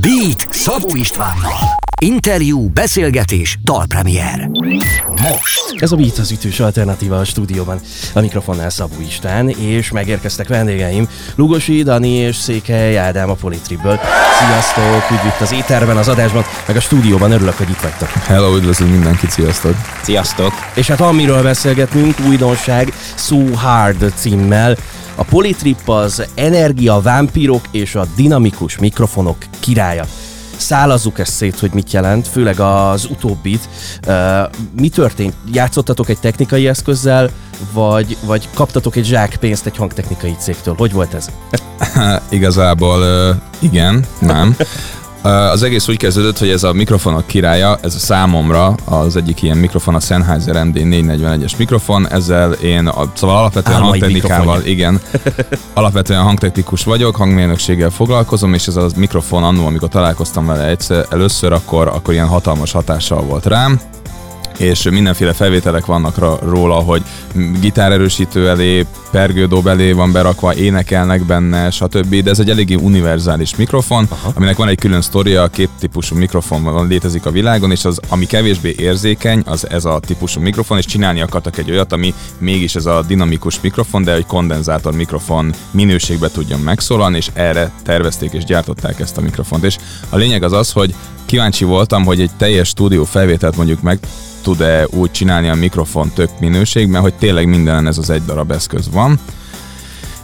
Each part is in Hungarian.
Beat Szabó Istvánnal. Interjú, beszélgetés, dalpremier. Most. Ez a Beat az ütős alternatíva a stúdióban. A mikrofonnál Szabó István, és megérkeztek vendégeim Lugosi, Dani és Székely Ádám a Politribből. Sziasztok, üdvít az éterben, az adásban, meg a stúdióban, örülök, hogy itt vagytok. Hello, üdvözlünk mindenkit, sziasztok! Sziasztok! És hát amiről beszélgetünk, újdonság So Hard címmel. A Politrip az energia, vámpírok és a dinamikus mikrofonok királya szálazzuk ezt szét, hogy mit jelent, főleg az utóbbit. Mi történt? Játszottatok egy technikai eszközzel, vagy, vagy kaptatok egy zsák pénzt egy hangtechnikai cégtől? Hogy volt ez? Igazából igen, nem. Az egész úgy kezdődött, hogy ez a mikrofonok királya, ez a számomra az egyik ilyen mikrofon, a Sennheiser MD 441-es mikrofon, ezzel én, a, szóval alapvetően Álmai hangtechnikával, igen, alapvetően hangtechnikus vagyok, hangmérnökséggel foglalkozom, és ez a mikrofon annó, amikor találkoztam vele egyszer, először, akkor, akkor ilyen hatalmas hatással volt rám, és mindenféle felvételek vannak róla, hogy gitárerősítő elé, pergődob elé van berakva, énekelnek benne, stb. De ez egy eléggé univerzális mikrofon, Aha. aminek van egy külön sztoria, két típusú mikrofon van, létezik a világon, és az, ami kevésbé érzékeny, az ez a típusú mikrofon, és csinálni akartak egy olyat, ami mégis ez a dinamikus mikrofon, de egy kondenzátor mikrofon minőségbe tudjon megszólalni, és erre tervezték és gyártották ezt a mikrofont. És a lényeg az az, hogy kíváncsi voltam, hogy egy teljes stúdió felvételt mondjuk meg tud-e úgy csinálni a mikrofon tök minőségben, hogy tényleg mindenen ez az egy darab eszköz van.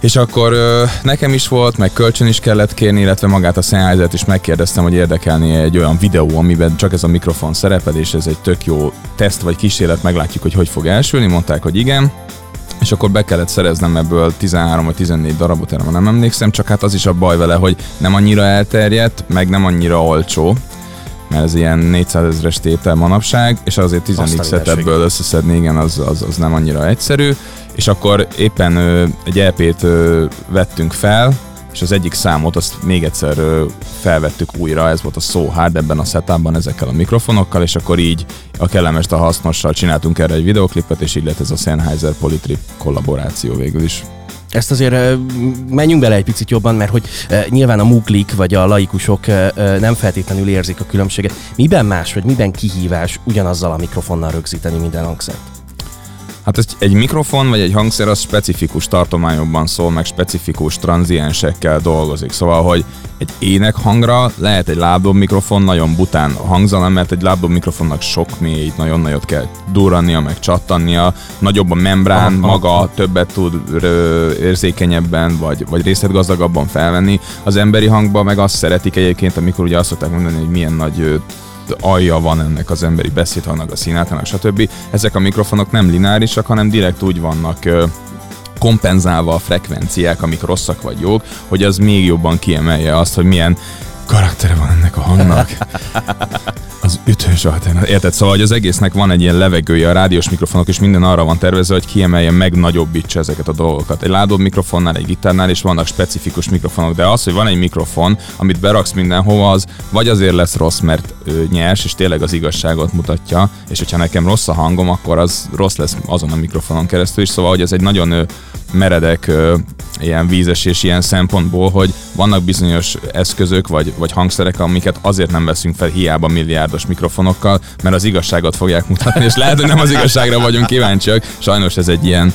És akkor ö, nekem is volt, meg kölcsön is kellett kérni, illetve magát a sennheiser is megkérdeztem, hogy érdekelni egy olyan videó, amiben csak ez a mikrofon szerepel, és ez egy tök jó teszt vagy kísérlet, meglátjuk, hogy hogy fog elsülni. Mondták, hogy igen. És akkor be kellett szereznem ebből 13 vagy 14 darabot, erre nem emlékszem, csak hát az is a baj vele, hogy nem annyira elterjedt, meg nem annyira olcsó mert ez ilyen 400 ezeres tétel manapság, és azért 14 szetebből összeszedni, igen, az, az, az nem annyira egyszerű, és akkor éppen ö, egy EP-t ö, vettünk fel, és az egyik számot azt még egyszer ö, felvettük újra, ez volt a So Hard ebben a setupban ezekkel a mikrofonokkal, és akkor így a kellemes a hasznossal csináltunk erre egy videoklipet, és így lett ez a Sennheiser Polytrip kollaboráció végül is. Ezt azért menjünk bele egy picit jobban, mert hogy nyilván a muglik vagy a laikusok nem feltétlenül érzik a különbséget. Miben más, vagy miben kihívás ugyanazzal a mikrofonnal rögzíteni minden hangszert? Hát ez egy mikrofon vagy egy hangszer az specifikus tartományokban szól, meg specifikus tranziensekkel dolgozik. Szóval, hogy egy ének hangra lehet egy lábdob mikrofon nagyon bután hangzana, mert egy lábdob mikrofonnak sok mélyt, nagyon nagyot kell durrannia, meg csattannia, nagyobb a membrán, aha, maga aha. többet tud ö, érzékenyebben, vagy, vagy részletgazdagabban felvenni. Az emberi hangban meg azt szeretik egyébként, amikor ugye azt szokták mondani, hogy milyen nagy alja van ennek az emberi beszédhangnak, a színátának, stb. Ezek a mikrofonok nem lineárisak, hanem direkt úgy vannak kompenzálva a frekvenciák, amik rosszak vagy jók, hogy az még jobban kiemelje azt, hogy milyen karaktere van ennek a hangnak. Az ütős alternatív. Érted? Szóval, hogy az egésznek van egy ilyen levegője, a rádiós mikrofonok és minden arra van tervezve, hogy kiemelje meg nagyobbítsa ezeket a dolgokat. Egy ládó mikrofonnál, egy gitárnál is vannak specifikus mikrofonok, de az, hogy van egy mikrofon, amit beraksz mindenhova, az vagy azért lesz rossz, mert ő nyers, és tényleg az igazságot mutatja, és hogyha nekem rossz a hangom, akkor az rossz lesz azon a mikrofonon keresztül is. Szóval, hogy ez egy nagyon meredek ilyen vízesés ilyen szempontból, hogy vannak bizonyos eszközök vagy, vagy hangszerek, amiket azért nem veszünk fel hiába milliárdos mikrofonokkal, mert az igazságot fogják mutatni, és lehet, hogy nem az igazságra vagyunk kíváncsiak. Sajnos ez egy ilyen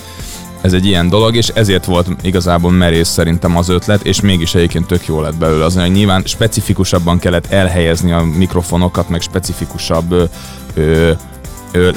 ez egy ilyen dolog, és ezért volt igazából merész szerintem az ötlet, és mégis egyébként tök jó lett belőle. Az, hogy nyilván specifikusabban kellett elhelyezni a mikrofonokat, meg specifikusabb ö, ö,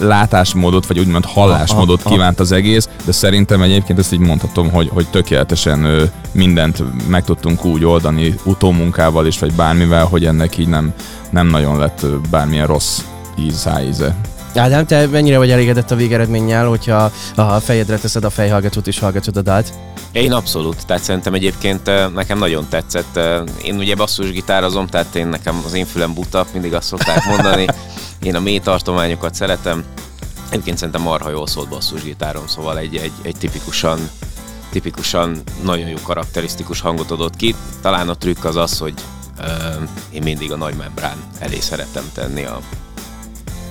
látásmódot, vagy úgymond hallásmódot aha, kívánt az egész, de szerintem egyébként ezt így mondhatom, hogy, hogy tökéletesen ö, mindent meg tudtunk úgy oldani utómunkával is, vagy bármivel, hogy ennek így nem, nem nagyon lett bármilyen rossz íz, íze. Ádám, te mennyire vagy elégedett a végeredménnyel, hogyha a fejedre teszed a fejhallgatót és hallgatod a dalt? Én abszolút, tehát szerintem egyébként nekem nagyon tetszett. Én ugye basszusgitározom, tehát én nekem az én fülem buta, mindig azt szokták mondani. Én a mély tartományokat szeretem. Egyébként szerintem marha jól szólt basszusgitárom, szóval egy, egy, egy tipikusan tipikusan nagyon jó karakterisztikus hangot adott ki. Talán a trükk az az, hogy uh, én mindig a nagy membrán elé szeretem tenni a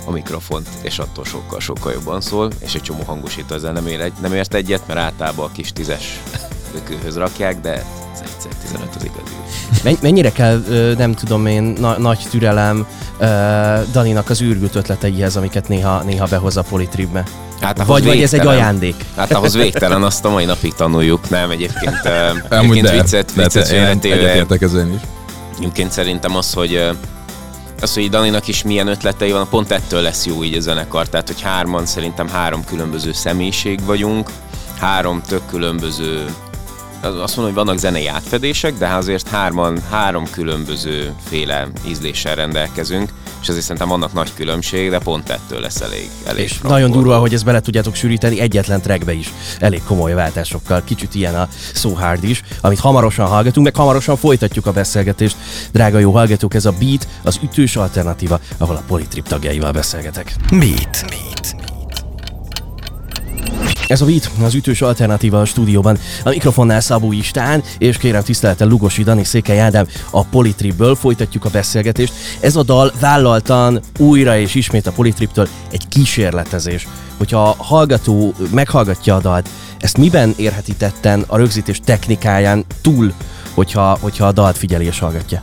a mikrofont, és attól sokkal-sokkal jobban szól, és egy csomó hangosító ezzel nem, ér, nem ért egyet, mert általában a kis tízes ökőhöz rakják, de ez egyszer 15 az igazi. Mennyire kell, nem tudom én, na- nagy türelem Daninak az űrgült ötleteihez, amiket néha, néha behoz a politribbe? Hát vagy, vagy ez egy ajándék? Hát ahhoz végtelen, azt a mai napig tanuljuk, nem egyébként, egyébként viccet, viccet egyetértek ezen is. Egyébként szerintem az, hogy az, hogy Daninak is milyen ötletei van, pont ettől lesz jó így a zenekar. Tehát, hogy hárman szerintem három különböző személyiség vagyunk, három tök különböző azt mondom, hogy vannak zenei átfedések, de azért hárman, három különböző féle ízléssel rendelkezünk, és azért szerintem vannak nagy különbség, de pont ettől lesz elég, elég És nagyon durva, hogy ezt bele tudjátok sűríteni egyetlen trackbe is, elég komoly váltásokkal, kicsit ilyen a So Hard is, amit hamarosan hallgatunk, meg hamarosan folytatjuk a beszélgetést. Drága jó hallgatók, ez a Beat, az ütős alternatíva, ahol a Politrip tagjaival beszélgetek. Beat. Beat. Ez a Beat, az ütős alternatíva a stúdióban. A mikrofonnál Szabó Istán, és kérem tisztelettel Lugosi Dani Székely Ádám a Politripből folytatjuk a beszélgetést. Ez a dal vállaltan újra és ismét a Politriptől egy kísérletezés. Hogyha a hallgató meghallgatja a dalt, ezt miben érheti tetten a rögzítés technikáján túl, hogyha, hogyha a dalt figyeli és hallgatja?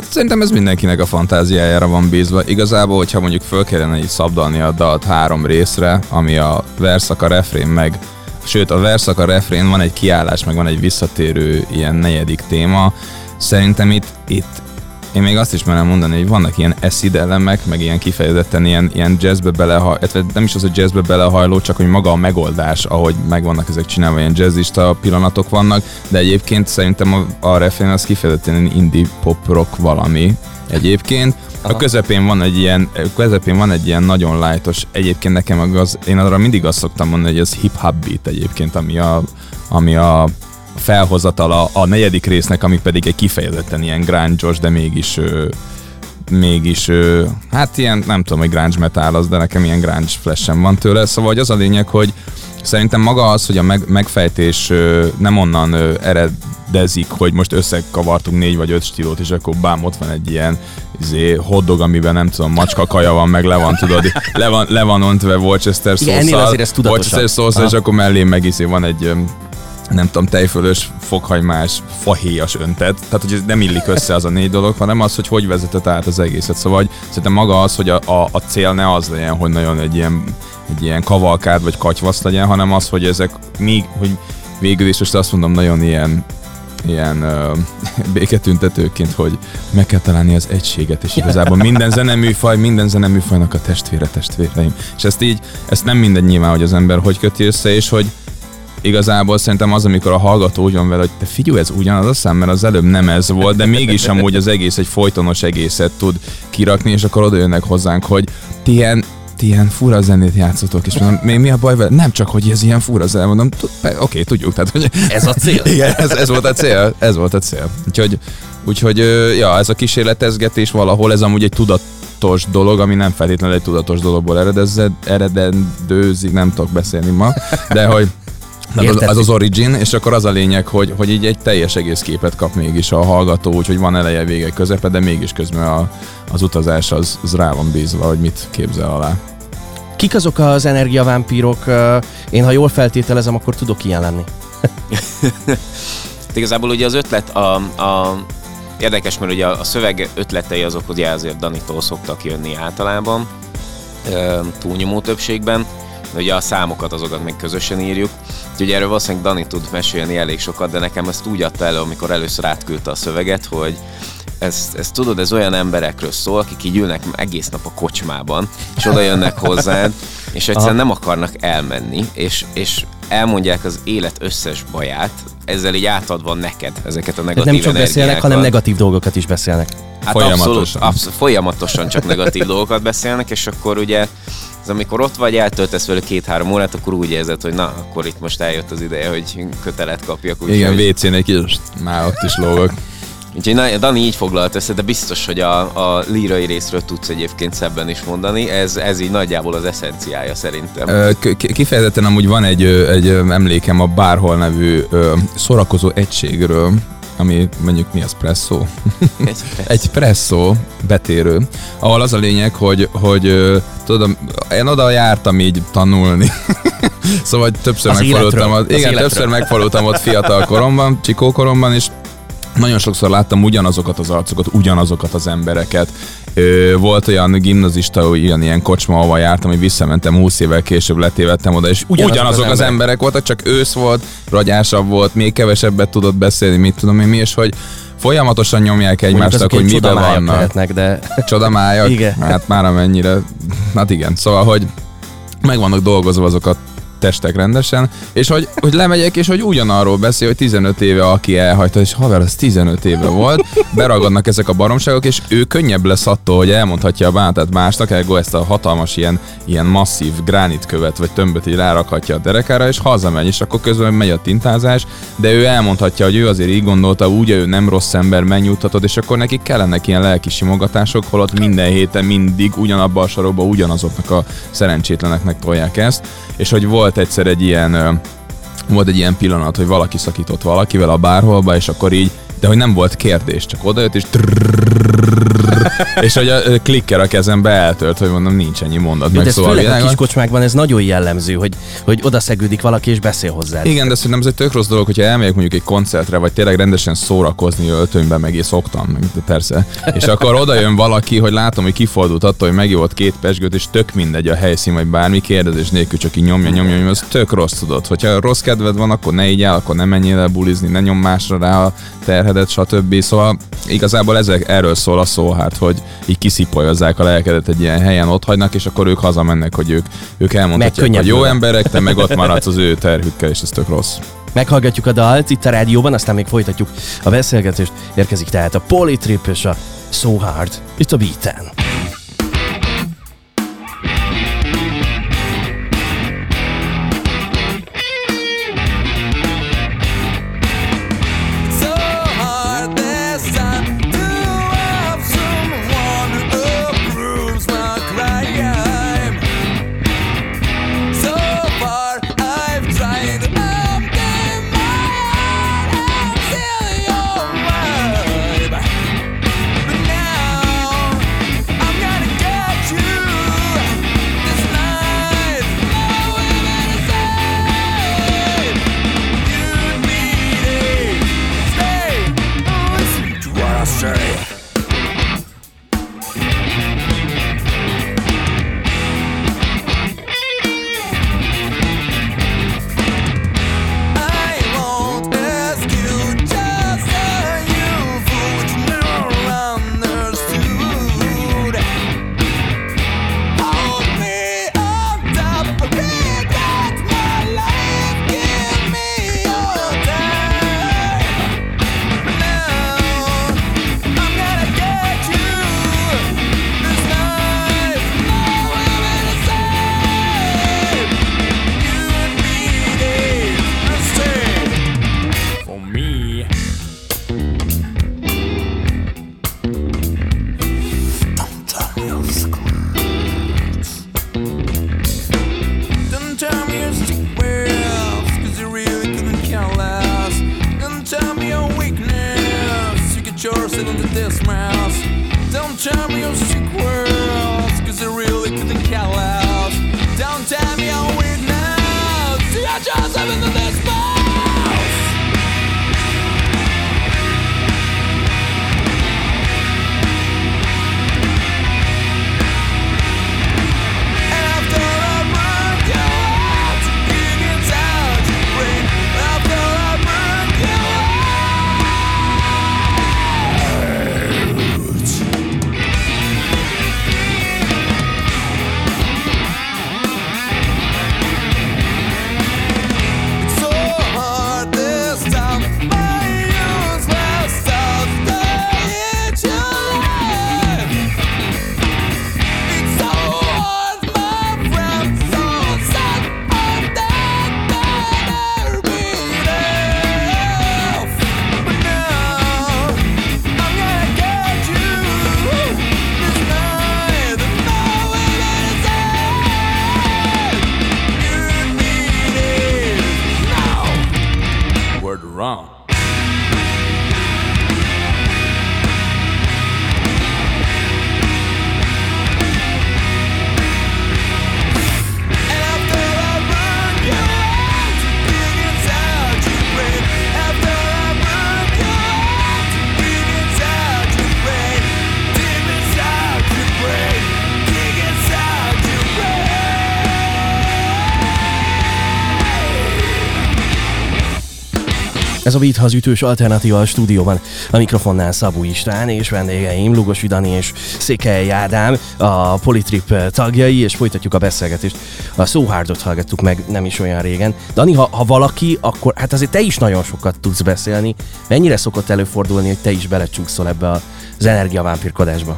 Hát szerintem ez mindenkinek a fantáziájára van bízva. Igazából, hogyha mondjuk föl kellene így szabdalni a dalt három részre, ami a verszak, a refrén meg Sőt, a verszak, a refrén, van egy kiállás, meg van egy visszatérő ilyen negyedik téma. Szerintem itt, itt én még azt is merem mondani, hogy vannak ilyen acid elemek, meg ilyen kifejezetten ilyen, ilyen jazzbe belehajló, nem is az, hogy jazzbe belehajló, csak hogy maga a megoldás, ahogy megvannak ezek csinálva, ilyen jazzista pillanatok vannak, de egyébként szerintem a, a refrén az kifejezetten indie pop rock valami egyébként. Aha. A közepén van egy ilyen, közepén van egy ilyen nagyon lightos, egyébként nekem az, én arra mindig azt szoktam mondani, hogy ez hip-hop beat egyébként, ami a, ami a felhozatala a negyedik résznek, ami pedig egy kifejezetten ilyen grunge de mégis mégis, hát ilyen, nem tudom, hogy grunge metal az, de nekem ilyen grunge flash van tőle, szóval az a lényeg, hogy Szerintem maga az, hogy a meg, megfejtés nem onnan eredezik, hogy most összekavartunk négy vagy öt stílót, és akkor bám, ott van egy ilyen izé, hoddog, amiben nem tudom, macska kaja van, meg le van, tudod, le van, le van ontve Worcester szószal. Igen, azért ez Worcester szószal, és akkor mellé meg izé van egy nem tudom, tejfölös, fokhagymás, fahéjas öntet. Tehát, hogy ez nem illik össze az a négy dolog, hanem az, hogy hogy vezetett át az egészet. Szóval hogy szerintem maga az, hogy a, a, a cél ne az legyen, hogy nagyon egy ilyen, egy ilyen kavalkád vagy katyvasz legyen, hanem az, hogy ezek még, hogy végül is most azt mondom, nagyon ilyen ilyen uh, béketüntetőként, hogy meg kell találni az egységet, és igazából minden zeneműfaj, minden zeneműfajnak a testvére testvéreim. És ezt így, ezt nem mindegy nyilván, hogy az ember hogy köti össze, és hogy, igazából szerintem az, amikor a hallgató úgy van vele, hogy te figyelj, ez ugyanaz a szám, mert az előbb nem ez volt, de mégis amúgy az egész egy folytonos egészet tud kirakni, és akkor oda jönnek hozzánk, hogy ti ilyen ti ilyen fura zenét játszotok, és mondom, mi, mi a baj vele? Nem csak, hogy ez ilyen fura zenét, mondom, oké, okay, tudjuk, tehát, hogy... Ez a cél. Igen, ez, ez volt a cél, ez volt a cél. Úgyhogy, úgyhogy ja, ez a kísérletezgetés valahol, ez amúgy egy tudatos dolog, ami nem feltétlenül egy tudatos dologból eredendőzik, nem tudok beszélni ma, de hogy az, az az origin, és akkor az a lényeg, hogy, hogy így egy teljes egész képet kap mégis a hallgató, úgyhogy van eleje, vége, közepe, de mégis közben a, az utazás az, az rá van bízva, hogy mit képzel alá. Kik azok az energiavámpírok? Én ha jól feltételezem, akkor tudok ilyen lenni. Igazából ugye az ötlet a, a Érdekes, mert ugye a szöveg ötletei azok ugye azért Danitól szoktak jönni általában, túlnyomó többségben, de ugye a számokat azokat még közösen írjuk. Úgyhogy erről valószínűleg Dani tud mesélni elég sokat, de nekem ezt úgy adta elő, amikor először átküldte a szöveget, hogy ez, ez tudod, ez olyan emberekről szól, akik így ülnek egész nap a kocsmában, és oda jönnek hozzád, és egyszerűen nem akarnak elmenni, és, és elmondják az élet összes baját, ezzel így átadva neked ezeket a negatív Nem csak beszélnek, hanem negatív dolgokat is beszélnek. Hát folyamatosan. Abszolút, abszolút, folyamatosan csak negatív dolgokat beszélnek, és akkor ugye amikor ott vagy, eltöltesz vele két-három órát, akkor úgy érzed, hogy na, akkor itt most eljött az ideje, hogy kötelet kapjak. Úgy, Igen, hogy... WC-n egy kis, már ott is lógok. Úgyhogy na, Dani így foglalt össze, de biztos, hogy a, a lírai részről tudsz egyébként szebben is mondani. Ez, ez így nagyjából az eszenciája szerintem. Kifejezetten amúgy van egy, egy emlékem a Bárhol nevű szorakozó egységről, ami mondjuk mi az presszó? egy presszó betérő, ahol az a lényeg, hogy, hogy tudom, én oda jártam így tanulni. szóval többször megfordultam, igen, életről. többször megfordultam ott fiatal koromban, csikó koromban, és nagyon sokszor láttam ugyanazokat az arcokat, ugyanazokat az embereket. Volt olyan gimnazista, olyan ilyen kocsma, ahol jártam, hogy visszamentem 20 évvel később letévettem oda, és ugyanazok, ugyanazok az, az emberek. emberek voltak, csak ősz volt, ragyásabb volt, még kevesebbet tudott beszélni, mit tudom én mi, és hogy folyamatosan nyomják egymást, hogy miben vannak. Lehetnek, de... Csodamájak? igen. Hát már amennyire, hát igen, szóval, hogy meg vannak dolgozva azok a testek rendesen, és hogy, hogy lemegyek, és hogy ugyanarról beszél, hogy 15 éve aki elhagyta, és haver, az 15 éve volt, beragadnak ezek a baromságok, és ő könnyebb lesz attól, hogy elmondhatja a bánatát másnak, elgó ezt a hatalmas ilyen, ilyen masszív gránitkövet, vagy tömböt így rárakhatja a derekára, és hazamegy, és akkor közben megy a tintázás, de ő elmondhatja, hogy ő azért így gondolta, úgy ő nem rossz ember, megnyugtatod, és akkor nekik kellenek ilyen lelki simogatások, holott minden héten mindig ugyanabban a sorokban ugyanazoknak a szerencsétleneknek tolják ezt, és hogy volt egyszer egy ilyen volt egy ilyen pillanat, hogy valaki szakított valakivel a bárholba, és akkor így, de hogy nem volt kérdés, csak odajött, és és hogy a klikker a kezembe eltölt, hogy mondom, nincs ennyi mondat. Meg ez szóval főleg a kis kocsmákban ez nagyon jellemző, hogy, hogy oda szegődik valaki és beszél hozzá. Igen, de szerintem ez egy tök rossz dolog, hogyha elmegyek mondjuk egy koncertre, vagy tényleg rendesen szórakozni öltönyben, meg én szoktam, meg persze. És akkor oda jön valaki, hogy látom, hogy kifordult attól, hogy megjólt két pesgőt, és tök mindegy a helyszín, vagy bármi kérdezés nélkül csak így nyomja, nyomja, nyomja, az tök rossz tudod. Hogyha rossz kedved van, akkor ne így el, akkor ne menjél el bulizni, ne nyom másra rá a terhedet, stb. Szóval igazából ezek, erről szól a szó, hát, hogy így kiszipolyozzák a lelkedet egy ilyen helyen, ott hagynak, és akkor ők hazamennek, hogy ők, ők elmondhatják, hogy jó emberek, te meg ott maradsz az ő terhükkel, és ez tök rossz. Meghallgatjuk a dalt itt a rádióban, aztán még folytatjuk a beszélgetést. Érkezik tehát a Polytrip és a So Hard itt a Beaten. industry Ez a Beat az ütős alternatíva a stúdióban. A mikrofonnál Szabó István és vendégeim Lugos Dani és Székely Ádám, a Politrip tagjai, és folytatjuk a beszélgetést. A Szóhárdot hallgattuk meg nem is olyan régen. Dani, ha, ha valaki, akkor hát azért te is nagyon sokat tudsz beszélni. Mennyire szokott előfordulni, hogy te is belecsúszol ebbe az energiavámpirkodásba?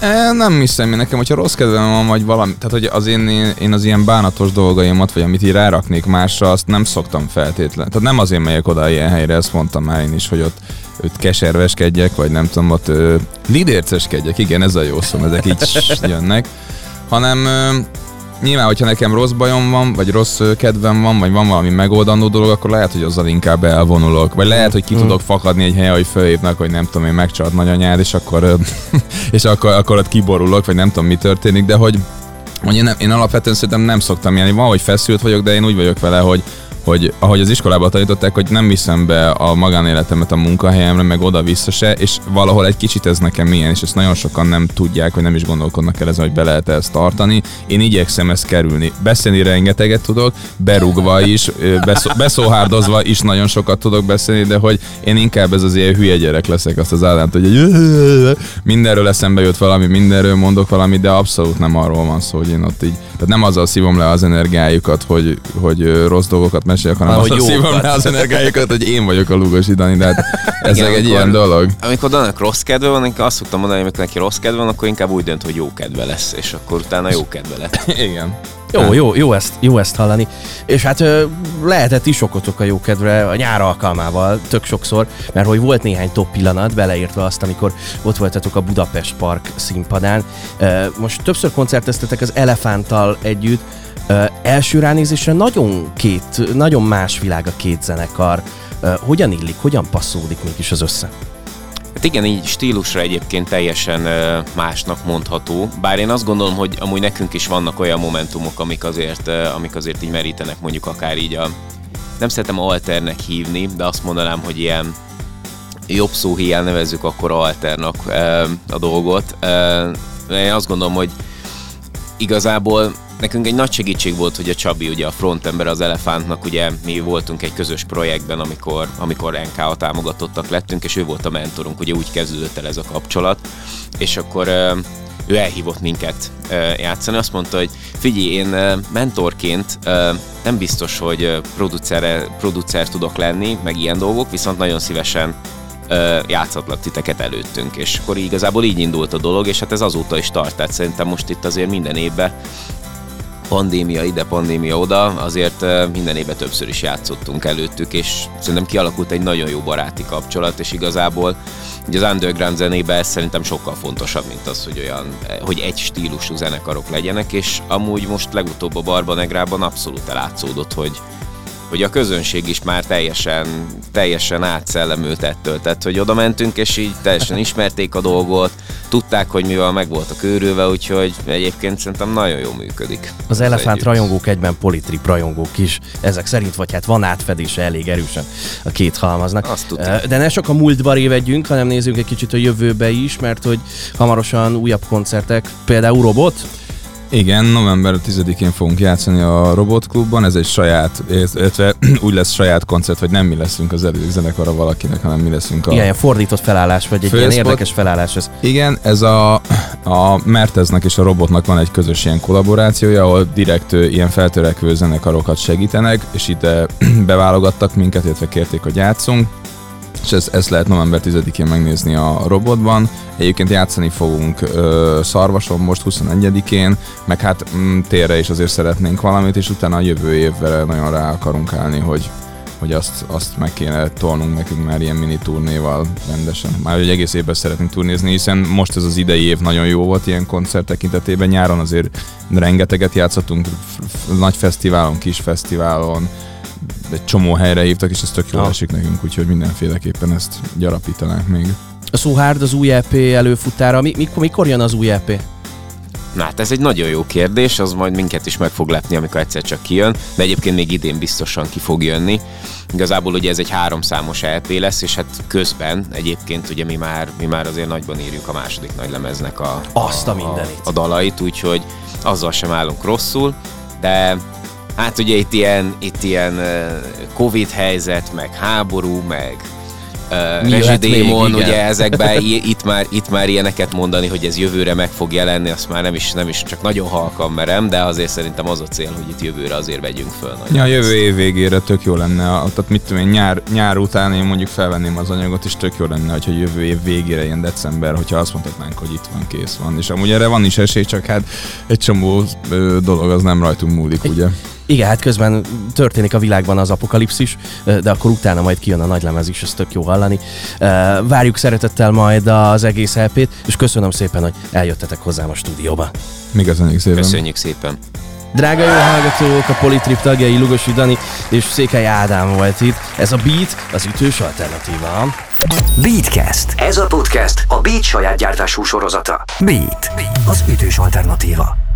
E, nem hiszem, nekem, hogyha rossz kedvem van, vagy valami, tehát hogy az én, én az ilyen bánatos dolgaimat, vagy amit így ráraknék másra, azt nem szoktam feltétlenül. Tehát nem azért megyek oda ilyen helyre, ezt mondtam már én is, hogy ott őt keserveskedjek, vagy nem tudom, ott lidérceskedjek, igen, ez a jó szó, ezek így jönnek, hanem nyilván, hogyha nekem rossz bajom van, vagy rossz kedvem van, vagy van valami megoldandó dolog, akkor lehet, hogy azzal inkább elvonulok. Vagy lehet, hogy ki mm. tudok fakadni egy helyen, hogy fölhívnak, hogy nem tudom, én megcsalt nagyanyád, és akkor, és akkor, akkor ott kiborulok, vagy nem tudom, mi történik, de hogy, hogy én, nem, én alapvetően szerintem nem szoktam ilyen, van, hogy feszült vagyok, de én úgy vagyok vele, hogy hogy ahogy az iskolában tanították, hogy nem viszem be a magánéletemet a munkahelyemre, meg oda-vissza se, és valahol egy kicsit ez nekem milyen, és ezt nagyon sokan nem tudják, vagy nem is gondolkodnak el ezen, hogy be lehet ezt tartani. Én igyekszem ezt kerülni. Beszélni rengeteget tudok, berúgva is, beszó, beszóhárdozva is nagyon sokat tudok beszélni, de hogy én inkább ez az ilyen hülye gyerek leszek, azt az állánt, hogy mindenről eszembe jött valami, mindenről mondok valami, de abszolút nem arról van szó, hogy én ott így, tehát nem azzal szívom le az energiájukat, hogy, hogy rossz dolgokat meséljek, hanem hogy azt szívom rá az energiájukat, hogy én vagyok a Lugosi Dani, de hát ez Igen, egy amikor, ilyen dolog. Amikor Danak rossz kedve van, én azt szoktam mondani, hogy amikor neki rossz kedve van, akkor inkább úgy dönt, hogy jó kedve lesz, és akkor utána jó kedve lett. Igen. Jó, jó, jó ezt, jó ezt hallani. És hát lehetett is okotok a jó kedvre a nyár alkalmával, tök sokszor, mert hogy volt néhány top pillanat, beleértve azt, amikor ott voltatok a Budapest Park színpadán. Most többször koncerteztetek az Elefánttal együtt, első ránézésre nagyon két, nagyon más világ a két zenekar. Hogyan illik, hogyan passzódik mégis az össze? Hát igen, így stílusra egyébként teljesen másnak mondható, bár én azt gondolom, hogy amúgy nekünk is vannak olyan momentumok, amik azért, amik azért így merítenek mondjuk akár így a, nem szeretem alternek hívni, de azt mondanám, hogy ilyen jobb szó hiány nevezzük akkor alternak a dolgot. Én azt gondolom, hogy igazából Nekünk egy nagy segítség volt, hogy a Csabi, ugye a frontember az Elefántnak, ugye mi voltunk egy közös projektben, amikor, amikor NK-a támogatottak lettünk, és ő volt a mentorunk, ugye úgy kezdődött el ez a kapcsolat, és akkor ő elhívott minket játszani. Azt mondta, hogy figyelj, én mentorként nem biztos, hogy producer, producer tudok lenni, meg ilyen dolgok, viszont nagyon szívesen játszatlak titeket előttünk, és akkor igazából így indult a dolog, és hát ez azóta is tart, tehát szerintem most itt azért minden évben pandémia ide, pandémia oda, azért minden évben többször is játszottunk előttük, és szerintem kialakult egy nagyon jó baráti kapcsolat, és igazából ugye az underground zenében ez szerintem sokkal fontosabb, mint az, hogy olyan, hogy egy stílusú zenekarok legyenek, és amúgy most legutóbb a Barba Negrában abszolút elátszódott, hogy, hogy a közönség is már teljesen, teljesen átszellemült ettől. Tehát, hogy oda mentünk, és így teljesen ismerték a dolgot, tudták, hogy mivel meg volt a körülve, úgyhogy egyébként szerintem nagyon jól működik. Az elefánt együtt. rajongók egyben politrip rajongók is, ezek szerint, vagy hát van átfedése elég erősen a két halmaznak. Azt De ne csak a múltba révedjünk, hanem nézzünk egy kicsit a jövőbe is, mert hogy hamarosan újabb koncertek, például Robot, igen, november 10-én fogunk játszani a Robot Klubban, ez egy saját, illetve úgy lesz saját koncert, hogy nem mi leszünk az előző zenekara valakinek, hanem mi leszünk a... Igen, ilyen fordított felállás, vagy egy ilyen érdekes felállás ez. Igen, ez a, a Merteznek és a Robotnak van egy közös ilyen kollaborációja, ahol direkt ilyen feltörekvő zenekarokat segítenek, és itt beválogattak minket, illetve kérték, hogy játszunk és ezt, ezt lehet november 10-én megnézni a robotban. Egyébként játszani fogunk ö, Szarvason most 21-én, meg hát m, mm, térre is azért szeretnénk valamit, és utána a jövő évre nagyon rá akarunk állni, hogy hogy azt, azt meg kéne tolnunk nekünk már ilyen mini turnéval rendesen. Már egy egész évben szeretnénk turnézni, hiszen most ez az idei év nagyon jó volt ilyen koncert tekintetében. Nyáron azért rengeteget játszottunk, nagy fesztiválon, kis fesztiválon, egy csomó helyre hívtak, és ez tök jól esik nekünk, úgyhogy mindenféleképpen ezt gyarapítanánk még. A Suhárd az új EP előfutára, mi, mikor, mikor jön az új EP? Na hát ez egy nagyon jó kérdés, az majd minket is meg fog lepni, amikor egyszer csak kijön, de egyébként még idén biztosan ki fog jönni. Igazából ugye ez egy háromszámos LP lesz, és hát közben egyébként ugye mi már, mi már azért nagyban írjuk a második nagy lemeznek a, Azt a, a, a, a dalait, úgyhogy azzal sem állunk rosszul, de Hát ugye itt ilyen, itt ilyen Covid helyzet, meg háború, meg uh, rezsidémon, ugye ezekben itt már, itt már ilyeneket mondani, hogy ez jövőre meg fog jelenni, azt már nem is, nem is csak nagyon halkan merem, de azért szerintem az a cél, hogy itt jövőre azért vegyünk föl. Ja, jövő év végére tök jó lenne, tehát mit tudom én, nyár, nyár után én mondjuk felvenném az anyagot, és tök jó lenne, hogyha jövő év végére, ilyen december, hogyha azt mondhatnánk, hogy itt van, kész van. És amúgy erre van is esély, csak hát egy csomó dolog az nem rajtunk múlik, ugye? Igen, hát közben történik a világban az apokalipszis, de akkor utána majd kijön a nagylemez is, ez tök jó hallani. Várjuk szeretettel majd az egész lp és köszönöm szépen, hogy eljöttetek hozzám a stúdióba. Mi köszönjük szépen. Köszönjük szépen. Drága jó hallgatók, a Politrip tagjai Lugosi Dani és Székely Ádám volt itt. Ez a Beat, az ütős alternatíva. Beatcast. Ez a podcast a Beat saját gyártású sorozata. Beat, az ütős alternatíva.